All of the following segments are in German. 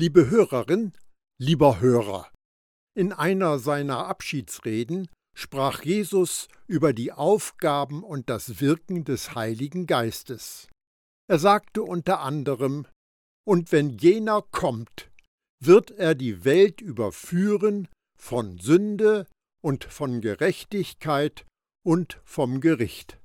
Liebe Hörerin, lieber Hörer, in einer seiner Abschiedsreden sprach Jesus über die Aufgaben und das Wirken des Heiligen Geistes. Er sagte unter anderem, Und wenn jener kommt, wird er die Welt überführen von Sünde und von Gerechtigkeit und vom Gericht.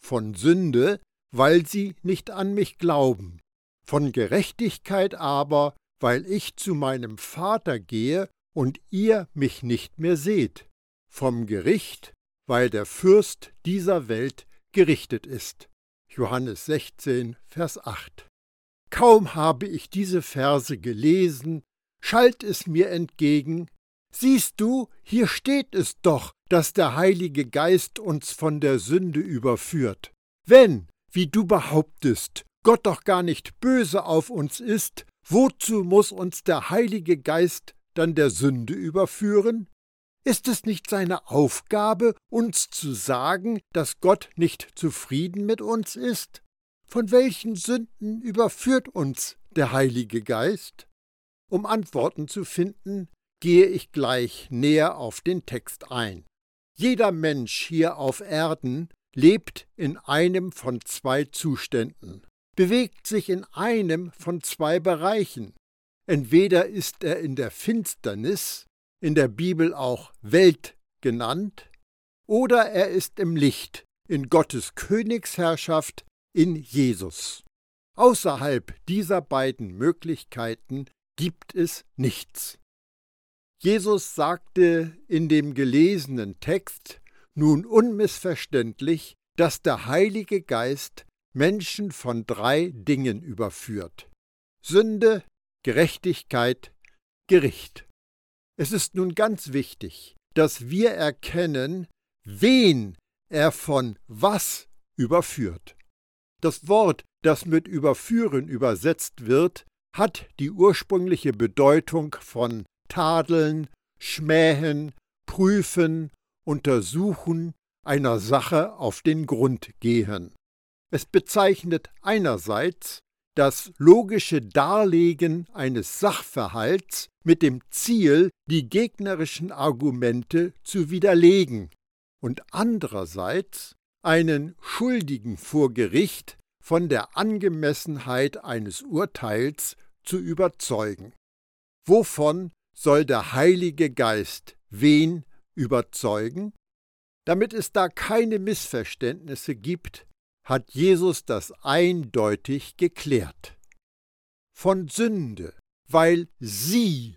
Von Sünde, weil sie nicht an mich glauben, von Gerechtigkeit aber, weil ich zu meinem Vater gehe und ihr mich nicht mehr seht, vom Gericht, weil der Fürst dieser Welt gerichtet ist. Johannes 16, Vers 8. Kaum habe ich diese Verse gelesen, schallt es mir entgegen, Siehst du, hier steht es doch, dass der Heilige Geist uns von der Sünde überführt. Wenn, wie du behauptest, Gott doch gar nicht böse auf uns ist, wozu muss uns der Heilige Geist dann der Sünde überführen? Ist es nicht seine Aufgabe, uns zu sagen, dass Gott nicht zufrieden mit uns ist? Von welchen Sünden überführt uns der Heilige Geist? Um Antworten zu finden, gehe ich gleich näher auf den Text ein. Jeder Mensch hier auf Erden lebt in einem von zwei Zuständen, bewegt sich in einem von zwei Bereichen. Entweder ist er in der Finsternis, in der Bibel auch Welt genannt, oder er ist im Licht, in Gottes Königsherrschaft, in Jesus. Außerhalb dieser beiden Möglichkeiten gibt es nichts. Jesus sagte in dem gelesenen Text nun unmissverständlich, dass der Heilige Geist Menschen von drei Dingen überführt Sünde, Gerechtigkeit, Gericht. Es ist nun ganz wichtig, dass wir erkennen, wen er von was überführt. Das Wort, das mit überführen übersetzt wird, hat die ursprüngliche Bedeutung von tadeln, schmähen, prüfen, untersuchen, einer Sache auf den Grund gehen. Es bezeichnet einerseits das logische Darlegen eines Sachverhalts mit dem Ziel, die gegnerischen Argumente zu widerlegen, und andererseits einen Schuldigen vor Gericht von der Angemessenheit eines Urteils zu überzeugen. Wovon soll der Heilige Geist wen überzeugen? Damit es da keine Missverständnisse gibt, hat Jesus das eindeutig geklärt. Von Sünde, weil sie,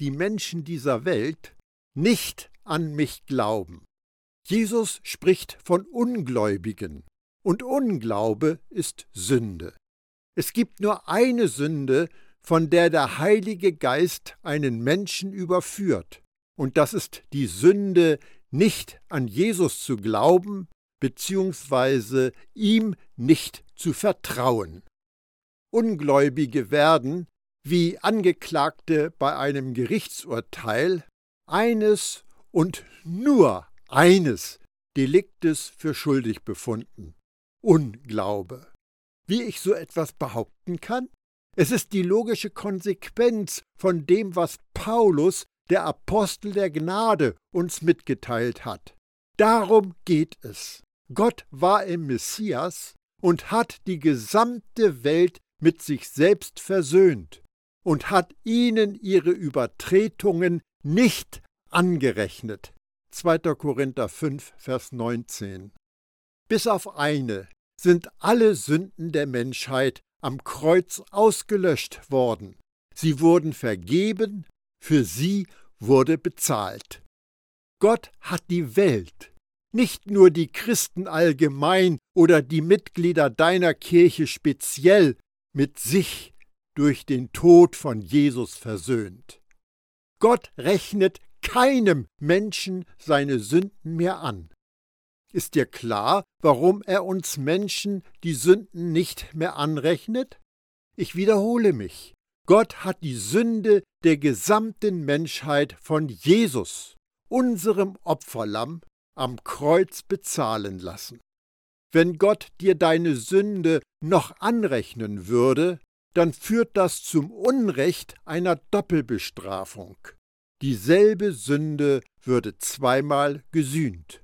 die Menschen dieser Welt, nicht an mich glauben. Jesus spricht von Ungläubigen, und Unglaube ist Sünde. Es gibt nur eine Sünde, von der der Heilige Geist einen Menschen überführt. Und das ist die Sünde, nicht an Jesus zu glauben, beziehungsweise ihm nicht zu vertrauen. Ungläubige werden, wie Angeklagte bei einem Gerichtsurteil, eines und nur eines Deliktes für schuldig befunden. Unglaube. Wie ich so etwas behaupten kann? Es ist die logische Konsequenz von dem, was Paulus, der Apostel der Gnade, uns mitgeteilt hat. Darum geht es. Gott war im Messias und hat die gesamte Welt mit sich selbst versöhnt und hat ihnen ihre Übertretungen nicht angerechnet. 2. Korinther 5, Vers 19. Bis auf eine sind alle Sünden der Menschheit am Kreuz ausgelöscht worden. Sie wurden vergeben, für sie wurde bezahlt. Gott hat die Welt, nicht nur die Christen allgemein oder die Mitglieder deiner Kirche speziell, mit sich durch den Tod von Jesus versöhnt. Gott rechnet keinem Menschen seine Sünden mehr an. Ist dir klar, warum er uns Menschen die Sünden nicht mehr anrechnet? Ich wiederhole mich. Gott hat die Sünde der gesamten Menschheit von Jesus, unserem Opferlamm, am Kreuz bezahlen lassen. Wenn Gott dir deine Sünde noch anrechnen würde, dann führt das zum Unrecht einer Doppelbestrafung. Dieselbe Sünde würde zweimal gesühnt.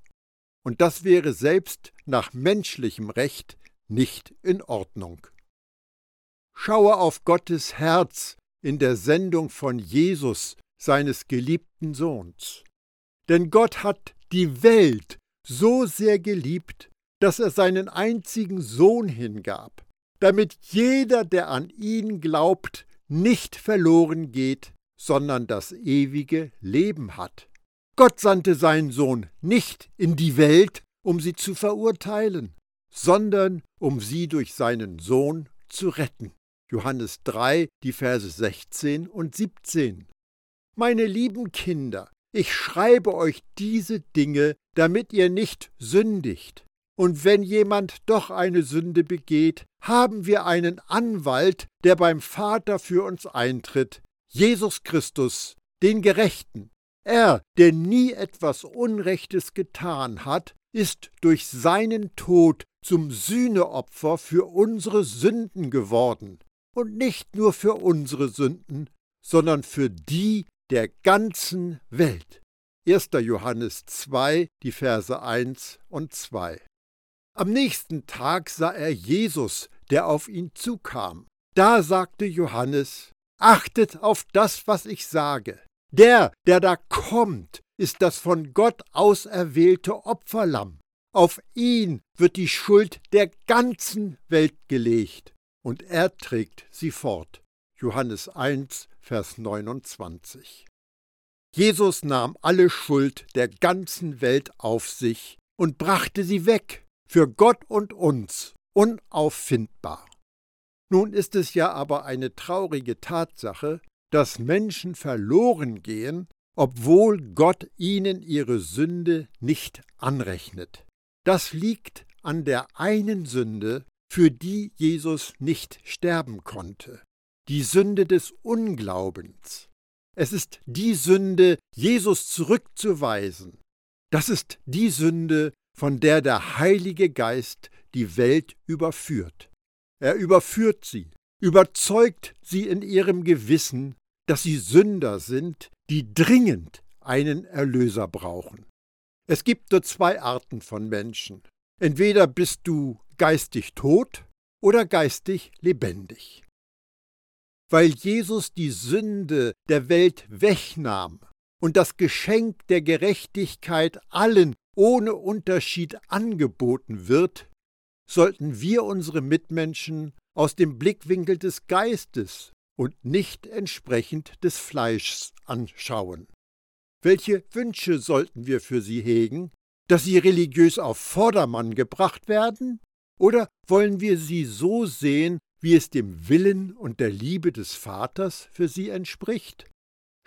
Und das wäre selbst nach menschlichem Recht nicht in Ordnung. Schaue auf Gottes Herz in der Sendung von Jesus, seines geliebten Sohns. Denn Gott hat die Welt so sehr geliebt, dass er seinen einzigen Sohn hingab, damit jeder, der an ihn glaubt, nicht verloren geht, sondern das ewige Leben hat. Gott sandte seinen Sohn nicht in die Welt, um sie zu verurteilen, sondern um sie durch seinen Sohn zu retten. Johannes 3, die Verse 16 und 17. Meine lieben Kinder, ich schreibe euch diese Dinge, damit ihr nicht sündigt. Und wenn jemand doch eine Sünde begeht, haben wir einen Anwalt, der beim Vater für uns eintritt, Jesus Christus, den Gerechten. Er, der nie etwas Unrechtes getan hat, ist durch seinen Tod zum Sühneopfer für unsere Sünden geworden. Und nicht nur für unsere Sünden, sondern für die der ganzen Welt. 1. Johannes 2, die Verse 1 und 2. Am nächsten Tag sah er Jesus, der auf ihn zukam. Da sagte Johannes, Achtet auf das, was ich sage. Der, der da kommt, ist das von Gott auserwählte Opferlamm. Auf ihn wird die Schuld der ganzen Welt gelegt, und er trägt sie fort. Johannes 1, Vers 29. Jesus nahm alle Schuld der ganzen Welt auf sich und brachte sie weg, für Gott und uns, unauffindbar. Nun ist es ja aber eine traurige Tatsache, dass Menschen verloren gehen, obwohl Gott ihnen ihre Sünde nicht anrechnet. Das liegt an der einen Sünde, für die Jesus nicht sterben konnte, die Sünde des Unglaubens. Es ist die Sünde, Jesus zurückzuweisen. Das ist die Sünde, von der der Heilige Geist die Welt überführt. Er überführt sie, überzeugt sie in ihrem Gewissen, dass sie Sünder sind, die dringend einen Erlöser brauchen. Es gibt nur zwei Arten von Menschen. Entweder bist du geistig tot oder geistig lebendig. Weil Jesus die Sünde der Welt wegnahm und das Geschenk der Gerechtigkeit allen ohne Unterschied angeboten wird, sollten wir unsere Mitmenschen aus dem Blickwinkel des Geistes und nicht entsprechend des Fleischs anschauen. Welche Wünsche sollten wir für sie hegen? Dass sie religiös auf Vordermann gebracht werden? Oder wollen wir sie so sehen, wie es dem Willen und der Liebe des Vaters für sie entspricht?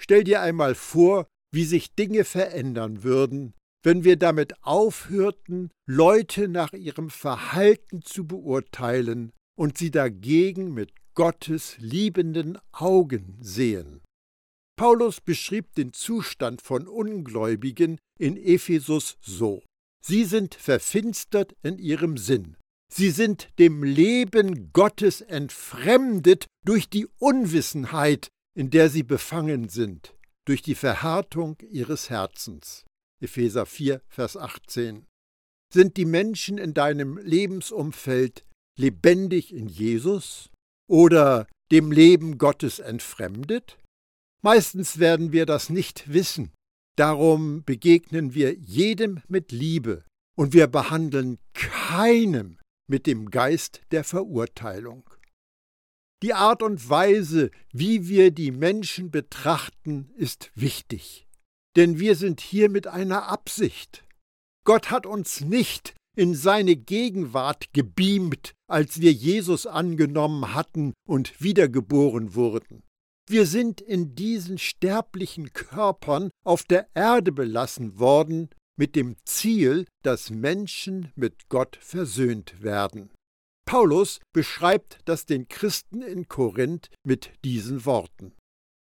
Stell dir einmal vor, wie sich Dinge verändern würden, wenn wir damit aufhörten, Leute nach ihrem Verhalten zu beurteilen und sie dagegen mit Gottes liebenden Augen sehen. Paulus beschrieb den Zustand von Ungläubigen in Ephesus so. Sie sind verfinstert in ihrem Sinn. Sie sind dem Leben Gottes entfremdet durch die Unwissenheit, in der sie befangen sind, durch die Verhärtung ihres Herzens. Epheser 4, Vers 18. Sind die Menschen in deinem Lebensumfeld lebendig in Jesus oder dem Leben Gottes entfremdet? Meistens werden wir das nicht wissen. Darum begegnen wir jedem mit Liebe und wir behandeln keinem mit dem Geist der Verurteilung. Die Art und Weise, wie wir die Menschen betrachten, ist wichtig denn wir sind hier mit einer Absicht. Gott hat uns nicht in seine Gegenwart gebeamt, als wir Jesus angenommen hatten und wiedergeboren wurden. Wir sind in diesen sterblichen Körpern auf der Erde belassen worden, mit dem Ziel, dass Menschen mit Gott versöhnt werden. Paulus beschreibt das den Christen in Korinth mit diesen Worten.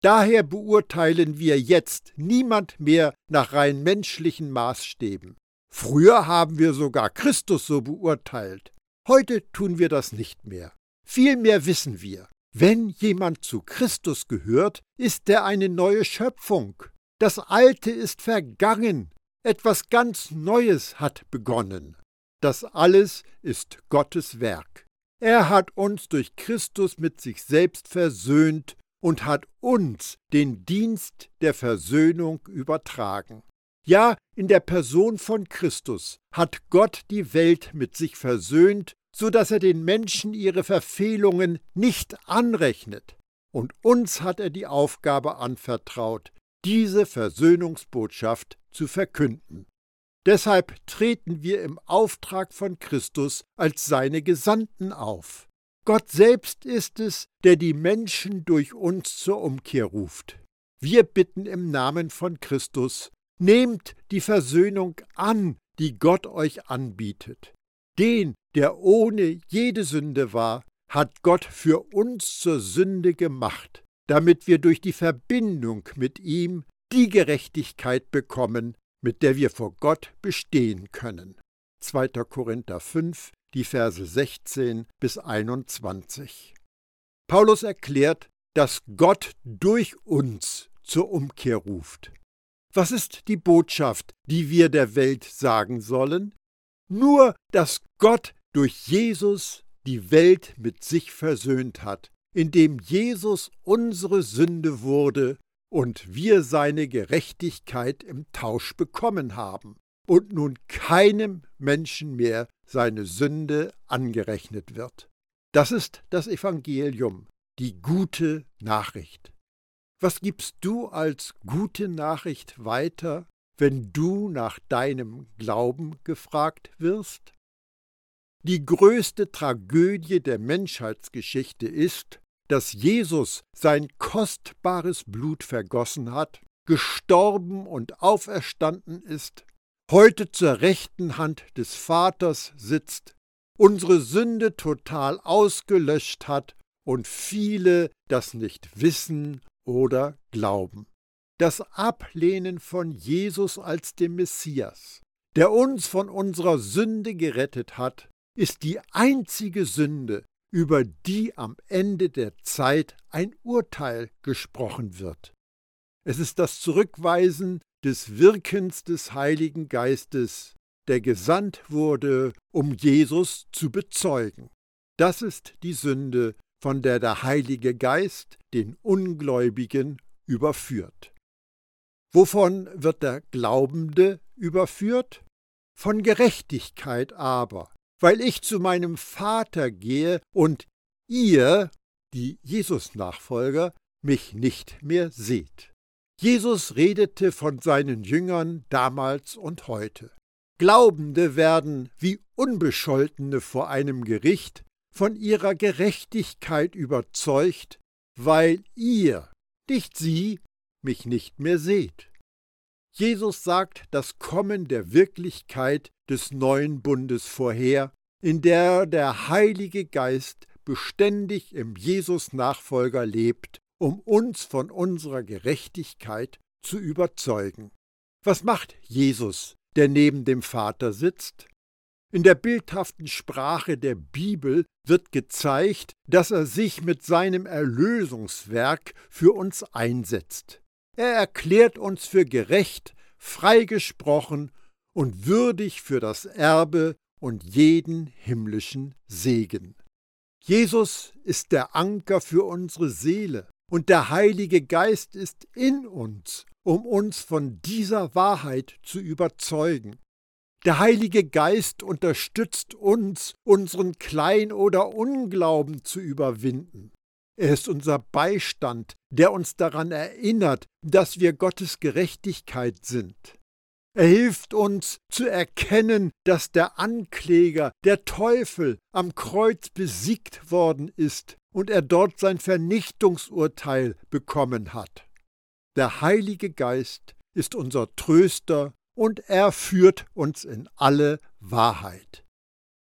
Daher beurteilen wir jetzt niemand mehr nach rein menschlichen Maßstäben. Früher haben wir sogar Christus so beurteilt. Heute tun wir das nicht mehr. Vielmehr wissen wir, Wenn jemand zu Christus gehört, ist er eine neue Schöpfung. Das Alte ist vergangen, etwas ganz Neues hat begonnen. Das alles ist Gottes Werk. Er hat uns durch Christus mit sich selbst versöhnt und hat uns den Dienst der Versöhnung übertragen. Ja, in der Person von Christus hat Gott die Welt mit sich versöhnt so dass er den Menschen ihre Verfehlungen nicht anrechnet. Und uns hat er die Aufgabe anvertraut, diese Versöhnungsbotschaft zu verkünden. Deshalb treten wir im Auftrag von Christus als seine Gesandten auf. Gott selbst ist es, der die Menschen durch uns zur Umkehr ruft. Wir bitten im Namen von Christus, nehmt die Versöhnung an, die Gott euch anbietet. Den, der ohne jede Sünde war, hat Gott für uns zur Sünde gemacht, damit wir durch die Verbindung mit ihm die Gerechtigkeit bekommen, mit der wir vor Gott bestehen können. 2. Korinther 5, die Verse 16 bis 21. Paulus erklärt, dass Gott durch uns zur Umkehr ruft. Was ist die Botschaft, die wir der Welt sagen sollen? Nur, dass Gott durch Jesus die Welt mit sich versöhnt hat, indem Jesus unsere Sünde wurde und wir seine Gerechtigkeit im Tausch bekommen haben und nun keinem Menschen mehr seine Sünde angerechnet wird. Das ist das Evangelium, die gute Nachricht. Was gibst du als gute Nachricht weiter, wenn du nach deinem Glauben gefragt wirst? Die größte Tragödie der Menschheitsgeschichte ist, dass Jesus sein kostbares Blut vergossen hat, gestorben und auferstanden ist, heute zur rechten Hand des Vaters sitzt, unsere Sünde total ausgelöscht hat und viele das nicht wissen oder glauben. Das Ablehnen von Jesus als dem Messias, der uns von unserer Sünde gerettet hat, ist die einzige Sünde, über die am Ende der Zeit ein Urteil gesprochen wird. Es ist das Zurückweisen des Wirkens des Heiligen Geistes, der gesandt wurde, um Jesus zu bezeugen. Das ist die Sünde, von der der Heilige Geist den Ungläubigen überführt. Wovon wird der Glaubende überführt? Von Gerechtigkeit aber, weil ich zu meinem Vater gehe und ihr, die Jesus-Nachfolger, mich nicht mehr seht. Jesus redete von seinen Jüngern damals und heute. Glaubende werden wie Unbescholtene vor einem Gericht von ihrer Gerechtigkeit überzeugt, weil ihr, nicht sie, mich nicht mehr seht. Jesus sagt das Kommen der Wirklichkeit des neuen Bundes vorher, in der der Heilige Geist beständig im Jesus-Nachfolger lebt, um uns von unserer Gerechtigkeit zu überzeugen. Was macht Jesus, der neben dem Vater sitzt? In der bildhaften Sprache der Bibel wird gezeigt, dass er sich mit seinem Erlösungswerk für uns einsetzt. Er erklärt uns für gerecht, freigesprochen und würdig für das Erbe und jeden himmlischen Segen. Jesus ist der Anker für unsere Seele und der Heilige Geist ist in uns, um uns von dieser Wahrheit zu überzeugen. Der Heilige Geist unterstützt uns, unseren Klein- oder Unglauben zu überwinden. Er ist unser Beistand, der uns daran erinnert, dass wir Gottes Gerechtigkeit sind. Er hilft uns zu erkennen, dass der Ankläger, der Teufel, am Kreuz besiegt worden ist und er dort sein Vernichtungsurteil bekommen hat. Der Heilige Geist ist unser Tröster und er führt uns in alle Wahrheit.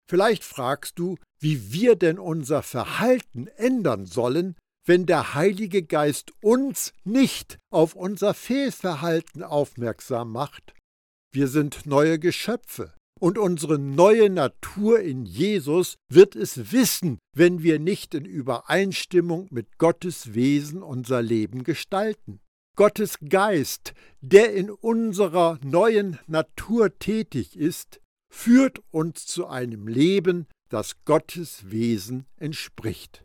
Vielleicht fragst du, wie wir denn unser Verhalten ändern sollen, wenn der Heilige Geist uns nicht auf unser Fehlverhalten aufmerksam macht. Wir sind neue Geschöpfe und unsere neue Natur in Jesus wird es wissen, wenn wir nicht in Übereinstimmung mit Gottes Wesen unser Leben gestalten. Gottes Geist, der in unserer neuen Natur tätig ist, führt uns zu einem Leben, das Gottes Wesen entspricht.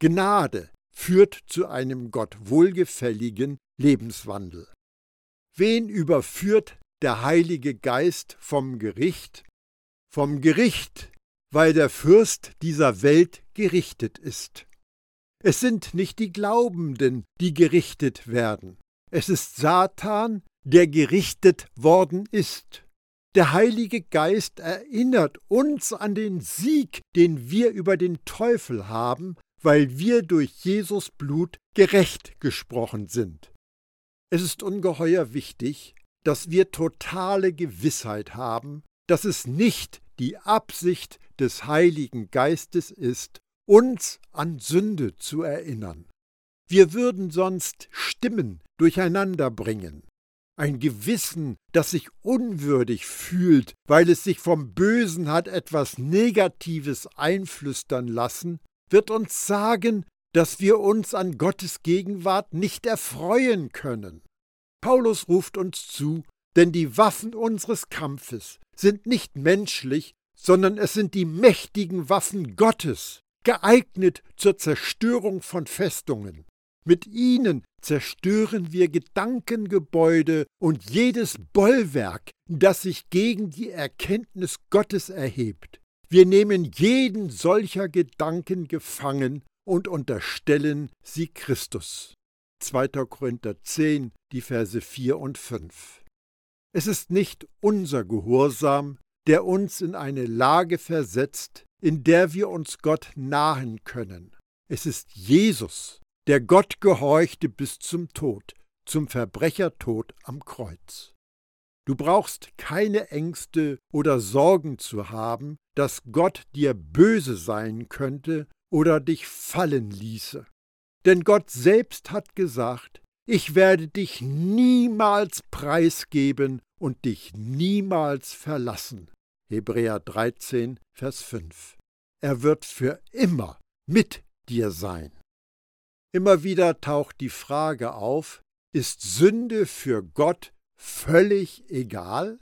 Gnade führt zu einem Gott wohlgefälligen Lebenswandel. Wen überführt der Heilige Geist vom Gericht? Vom Gericht, weil der Fürst dieser Welt gerichtet ist. Es sind nicht die Glaubenden, die gerichtet werden. Es ist Satan, der gerichtet worden ist. Der Heilige Geist erinnert uns an den Sieg, den wir über den Teufel haben, weil wir durch Jesus Blut gerecht gesprochen sind. Es ist ungeheuer wichtig, dass wir totale Gewissheit haben, dass es nicht die Absicht des Heiligen Geistes ist, uns an Sünde zu erinnern. Wir würden sonst Stimmen durcheinander bringen ein Gewissen, das sich unwürdig fühlt, weil es sich vom Bösen hat etwas Negatives einflüstern lassen, wird uns sagen, dass wir uns an Gottes Gegenwart nicht erfreuen können. Paulus ruft uns zu, denn die Waffen unseres Kampfes sind nicht menschlich, sondern es sind die mächtigen Waffen Gottes, geeignet zur Zerstörung von Festungen. Mit ihnen zerstören wir Gedankengebäude und jedes Bollwerk, das sich gegen die Erkenntnis Gottes erhebt. Wir nehmen jeden solcher Gedanken gefangen und unterstellen sie Christus. 2. Korinther 10, die Verse 4 und 5. Es ist nicht unser Gehorsam, der uns in eine Lage versetzt, in der wir uns Gott nahen können. Es ist Jesus, der Gott gehorchte bis zum Tod, zum Verbrechertod am Kreuz. Du brauchst keine Ängste oder Sorgen zu haben, dass Gott dir böse sein könnte oder dich fallen ließe. Denn Gott selbst hat gesagt, ich werde dich niemals preisgeben und dich niemals verlassen. Hebräer 13, Vers 5. Er wird für immer mit dir sein. Immer wieder taucht die Frage auf, ist Sünde für Gott völlig egal?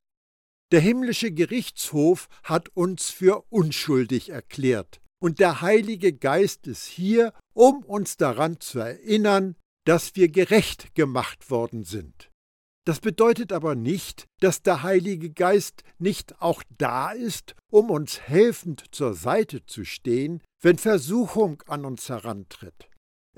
Der himmlische Gerichtshof hat uns für unschuldig erklärt, und der Heilige Geist ist hier, um uns daran zu erinnern, dass wir gerecht gemacht worden sind. Das bedeutet aber nicht, dass der Heilige Geist nicht auch da ist, um uns helfend zur Seite zu stehen, wenn Versuchung an uns herantritt.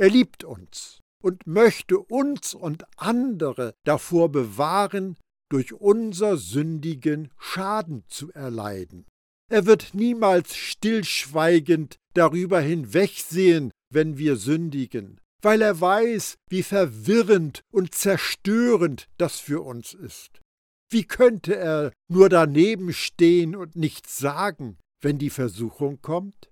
Er liebt uns und möchte uns und andere davor bewahren, durch unser sündigen Schaden zu erleiden. Er wird niemals stillschweigend darüber hinwegsehen, wenn wir sündigen, weil er weiß, wie verwirrend und zerstörend das für uns ist. Wie könnte er nur daneben stehen und nichts sagen, wenn die Versuchung kommt?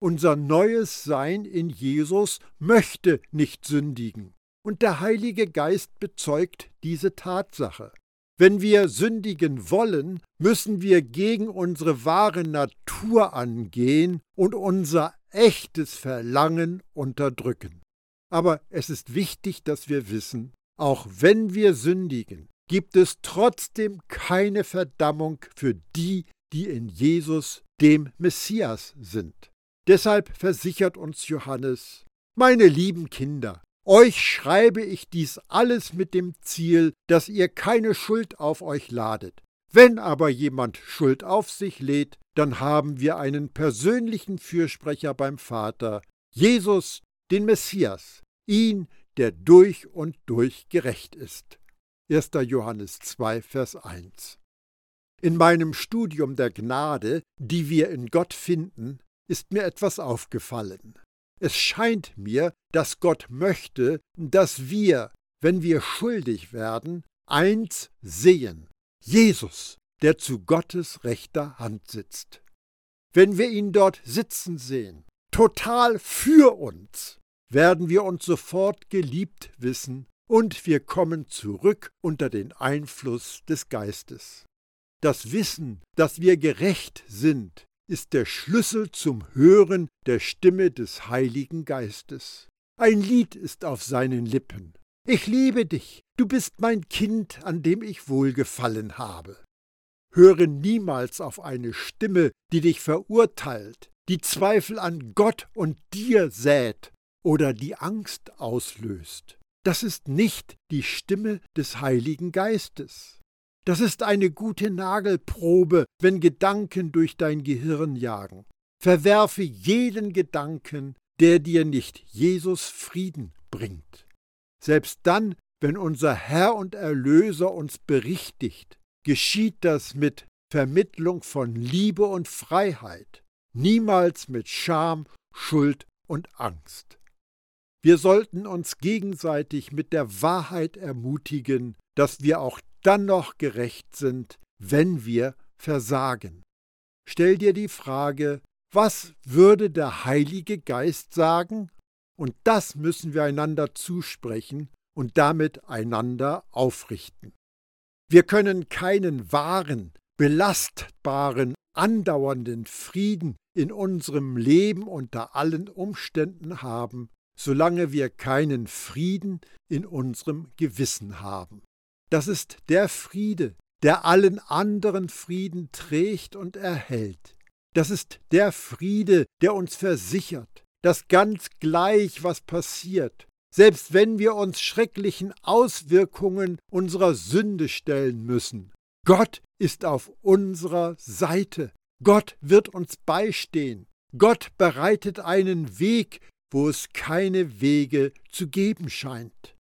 Unser neues Sein in Jesus möchte nicht sündigen. Und der Heilige Geist bezeugt diese Tatsache. Wenn wir sündigen wollen, müssen wir gegen unsere wahre Natur angehen und unser echtes Verlangen unterdrücken. Aber es ist wichtig, dass wir wissen, auch wenn wir sündigen, gibt es trotzdem keine Verdammung für die, die in Jesus, dem Messias, sind. Deshalb versichert uns Johannes, meine lieben Kinder, euch schreibe ich dies alles mit dem Ziel, dass ihr keine Schuld auf euch ladet. Wenn aber jemand Schuld auf sich lädt, dann haben wir einen persönlichen Fürsprecher beim Vater, Jesus, den Messias, ihn, der durch und durch gerecht ist. 1. Johannes 2, Vers 1. In meinem Studium der Gnade, die wir in Gott finden, ist mir etwas aufgefallen. Es scheint mir, dass Gott möchte, dass wir, wenn wir schuldig werden, eins sehen. Jesus, der zu Gottes rechter Hand sitzt. Wenn wir ihn dort sitzen sehen, total für uns, werden wir uns sofort geliebt wissen und wir kommen zurück unter den Einfluss des Geistes. das Wissen, dass wir gerecht sind, ist der Schlüssel zum Hören der Stimme des Heiligen Geistes. Ein Lied ist auf seinen Lippen. Ich liebe dich, du bist mein Kind, an dem ich wohlgefallen habe. Höre niemals auf eine Stimme, die dich verurteilt, die Zweifel an Gott und dir sät oder die Angst auslöst. Das ist nicht die Stimme des Heiligen Geistes. Das ist eine gute Nagelprobe, wenn Gedanken durch dein Gehirn jagen. Verwerfe jeden Gedanken, der dir nicht Jesus Frieden bringt. Selbst dann, wenn unser Herr und Erlöser uns berichtigt, geschieht das mit Vermittlung von Liebe und Freiheit, niemals mit Scham, Schuld und Angst. Wir sollten uns gegenseitig mit der Wahrheit ermutigen, dass wir auch dann noch gerecht sind, wenn wir versagen. Stell dir die Frage, was würde der Heilige Geist sagen? Und das müssen wir einander zusprechen und damit einander aufrichten. Wir können keinen wahren, belastbaren, andauernden Frieden in unserem Leben unter allen Umständen haben, solange wir keinen Frieden in unserem Gewissen haben. Das ist der Friede, der allen anderen Frieden trägt und erhält. Das ist der Friede, der uns versichert, dass ganz gleich, was passiert, selbst wenn wir uns schrecklichen Auswirkungen unserer Sünde stellen müssen, Gott ist auf unserer Seite. Gott wird uns beistehen. Gott bereitet einen Weg, wo es keine Wege zu geben scheint.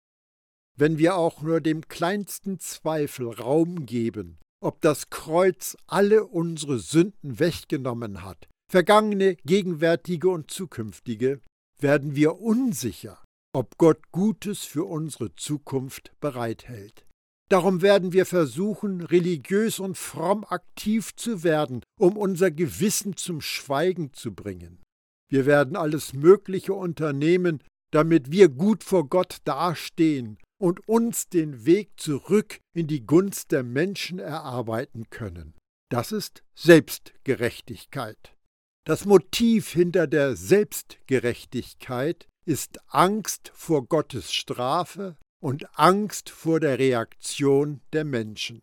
Wenn wir auch nur dem kleinsten Zweifel Raum geben, ob das Kreuz alle unsere Sünden weggenommen hat, vergangene, gegenwärtige und zukünftige, werden wir unsicher, ob Gott Gutes für unsere Zukunft bereithält. Darum werden wir versuchen, religiös und fromm aktiv zu werden, um unser Gewissen zum Schweigen zu bringen. Wir werden alles Mögliche unternehmen, damit wir gut vor Gott dastehen und uns den Weg zurück in die Gunst der Menschen erarbeiten können. Das ist Selbstgerechtigkeit. Das Motiv hinter der Selbstgerechtigkeit ist Angst vor Gottes Strafe und Angst vor der Reaktion der Menschen.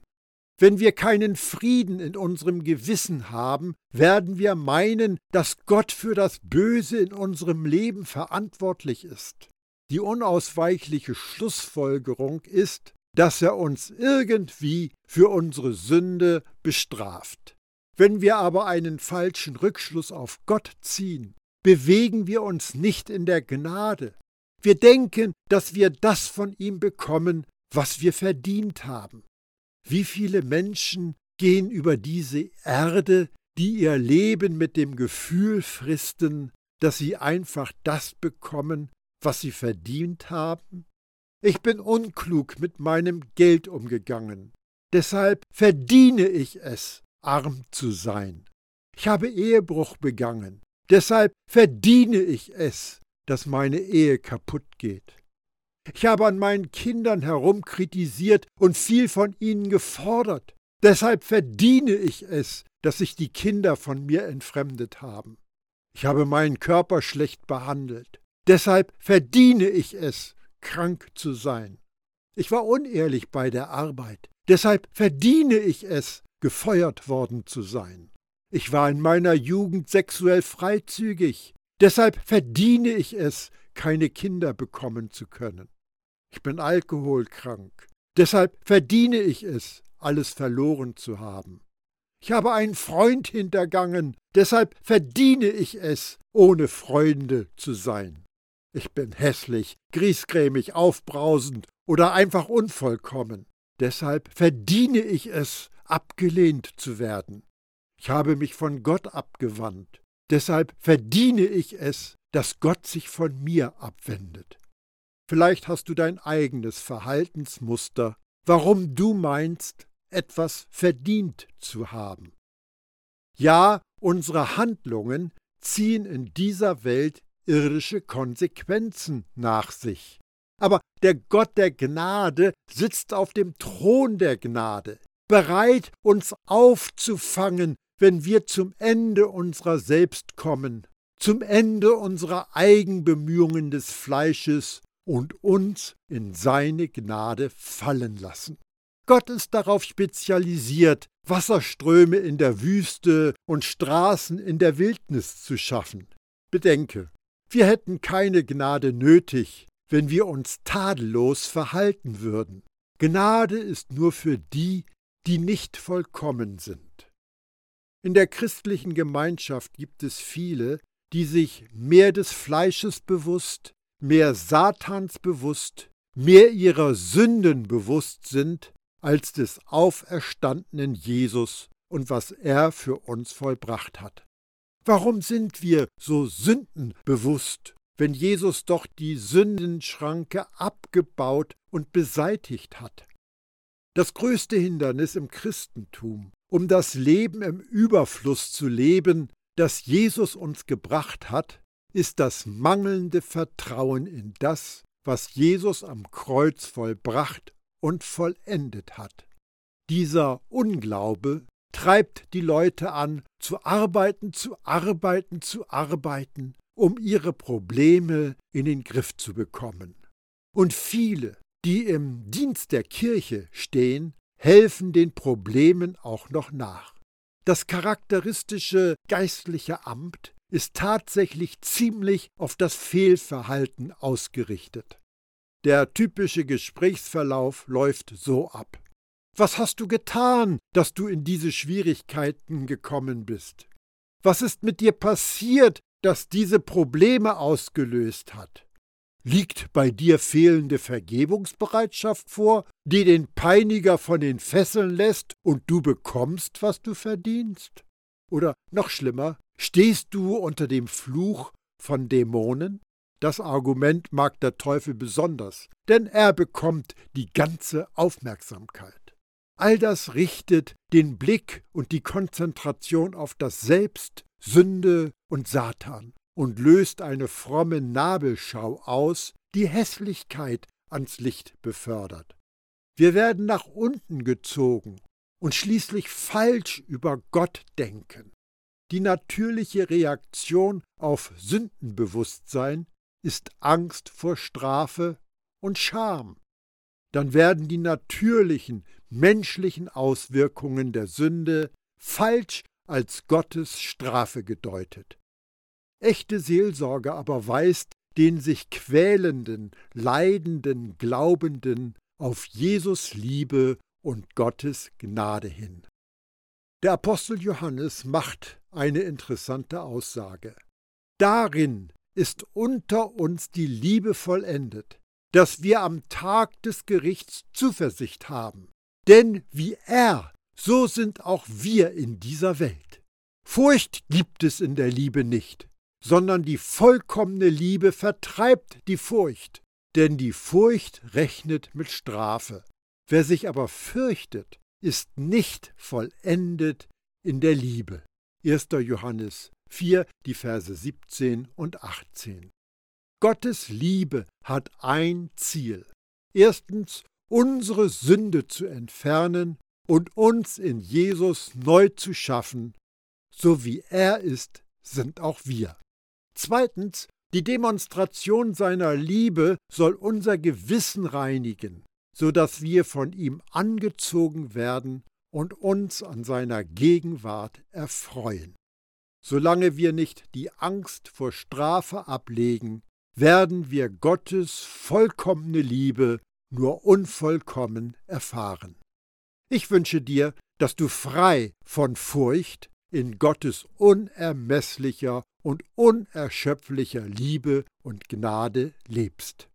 Wenn wir keinen Frieden in unserem Gewissen haben, werden wir meinen, dass Gott für das Böse in unserem Leben verantwortlich ist. Die unausweichliche Schlussfolgerung ist, dass er uns irgendwie für unsere Sünde bestraft. Wenn wir aber einen falschen Rückschluss auf Gott ziehen, bewegen wir uns nicht in der Gnade. Wir denken, dass wir das von ihm bekommen, was wir verdient haben. Wie viele Menschen gehen über diese Erde, die ihr Leben mit dem Gefühl fristen, dass sie einfach das bekommen, was sie verdient haben? Ich bin unklug mit meinem Geld umgegangen. Deshalb verdiene ich es, arm zu sein. Ich habe Ehebruch begangen. Deshalb verdiene ich es, dass meine Ehe kaputt geht. Ich habe an meinen Kindern herumkritisiert und viel von ihnen gefordert. Deshalb verdiene ich es, dass sich die Kinder von mir entfremdet haben. Ich habe meinen Körper schlecht behandelt. Deshalb verdiene ich es, krank zu sein. Ich war unehrlich bei der Arbeit. Deshalb verdiene ich es, gefeuert worden zu sein. Ich war in meiner Jugend sexuell freizügig. Deshalb verdiene ich es, keine Kinder bekommen zu können. Ich bin alkoholkrank. Deshalb verdiene ich es, alles verloren zu haben. Ich habe einen Freund hintergangen. Deshalb verdiene ich es, ohne Freunde zu sein. Ich bin hässlich, griesgrämig, aufbrausend oder einfach unvollkommen. Deshalb verdiene ich es, abgelehnt zu werden. Ich habe mich von Gott abgewandt. Deshalb verdiene ich es, dass Gott sich von mir abwendet. Vielleicht hast du dein eigenes Verhaltensmuster, warum du meinst, etwas verdient zu haben. Ja, unsere Handlungen ziehen in dieser Welt irdische Konsequenzen nach sich. Aber der Gott der Gnade sitzt auf dem Thron der Gnade, bereit, uns aufzufangen, wenn wir zum Ende unserer selbst kommen, zum Ende unserer Eigenbemühungen des Fleisches und uns in seine Gnade fallen lassen. Gott ist darauf spezialisiert, Wasserströme in der Wüste und Straßen in der Wildnis zu schaffen. Bedenke, wir hätten keine Gnade nötig, wenn wir uns tadellos verhalten würden. Gnade ist nur für die, die nicht vollkommen sind. In der christlichen Gemeinschaft gibt es viele, die sich mehr des Fleisches bewusst, mehr Satans bewusst, mehr ihrer Sünden bewusst sind, als des auferstandenen Jesus und was er für uns vollbracht hat. Warum sind wir so sündenbewusst, wenn Jesus doch die Sündenschranke abgebaut und beseitigt hat? Das größte Hindernis im Christentum, um das Leben im Überfluss zu leben, das Jesus uns gebracht hat, ist das mangelnde Vertrauen in das, was Jesus am Kreuz vollbracht und vollendet hat. Dieser Unglaube treibt die Leute an, zu arbeiten, zu arbeiten, zu arbeiten, um ihre Probleme in den Griff zu bekommen. Und viele, die im Dienst der Kirche stehen, helfen den Problemen auch noch nach. Das charakteristische geistliche Amt ist tatsächlich ziemlich auf das Fehlverhalten ausgerichtet. Der typische Gesprächsverlauf läuft so ab. Was hast du getan, dass du in diese Schwierigkeiten gekommen bist? Was ist mit dir passiert, das diese Probleme ausgelöst hat? Liegt bei dir fehlende Vergebungsbereitschaft vor, die den Peiniger von den Fesseln lässt und du bekommst, was du verdienst? Oder noch schlimmer, stehst du unter dem Fluch von Dämonen? Das Argument mag der Teufel besonders, denn er bekommt die ganze Aufmerksamkeit. All das richtet den Blick und die Konzentration auf das Selbst, Sünde und Satan und löst eine fromme Nabelschau aus, die Hässlichkeit ans Licht befördert. Wir werden nach unten gezogen und schließlich falsch über Gott denken. Die natürliche Reaktion auf Sündenbewusstsein ist Angst vor Strafe und Scham. Dann werden die natürlichen menschlichen Auswirkungen der Sünde falsch als Gottes Strafe gedeutet. Echte Seelsorge aber weist den sich quälenden, leidenden Glaubenden auf Jesus Liebe und Gottes Gnade hin. Der Apostel Johannes macht eine interessante Aussage. Darin ist unter uns die Liebe vollendet, dass wir am Tag des Gerichts Zuversicht haben. Denn wie er, so sind auch wir in dieser Welt. Furcht gibt es in der Liebe nicht, sondern die vollkommene Liebe vertreibt die Furcht, denn die Furcht rechnet mit Strafe. Wer sich aber fürchtet, ist nicht vollendet in der Liebe. 1. Johannes 4, die Verse 17 und 18. Gottes Liebe hat ein Ziel. Erstens, unsere Sünde zu entfernen und uns in Jesus neu zu schaffen. So wie er ist, sind auch wir. Zweitens, die Demonstration seiner Liebe soll unser Gewissen reinigen, so dass wir von ihm angezogen werden und uns an seiner Gegenwart erfreuen. Solange wir nicht die Angst vor Strafe ablegen, werden wir Gottes vollkommene Liebe nur unvollkommen erfahren. Ich wünsche dir, dass du frei von Furcht in Gottes unermesslicher und unerschöpflicher Liebe und Gnade lebst.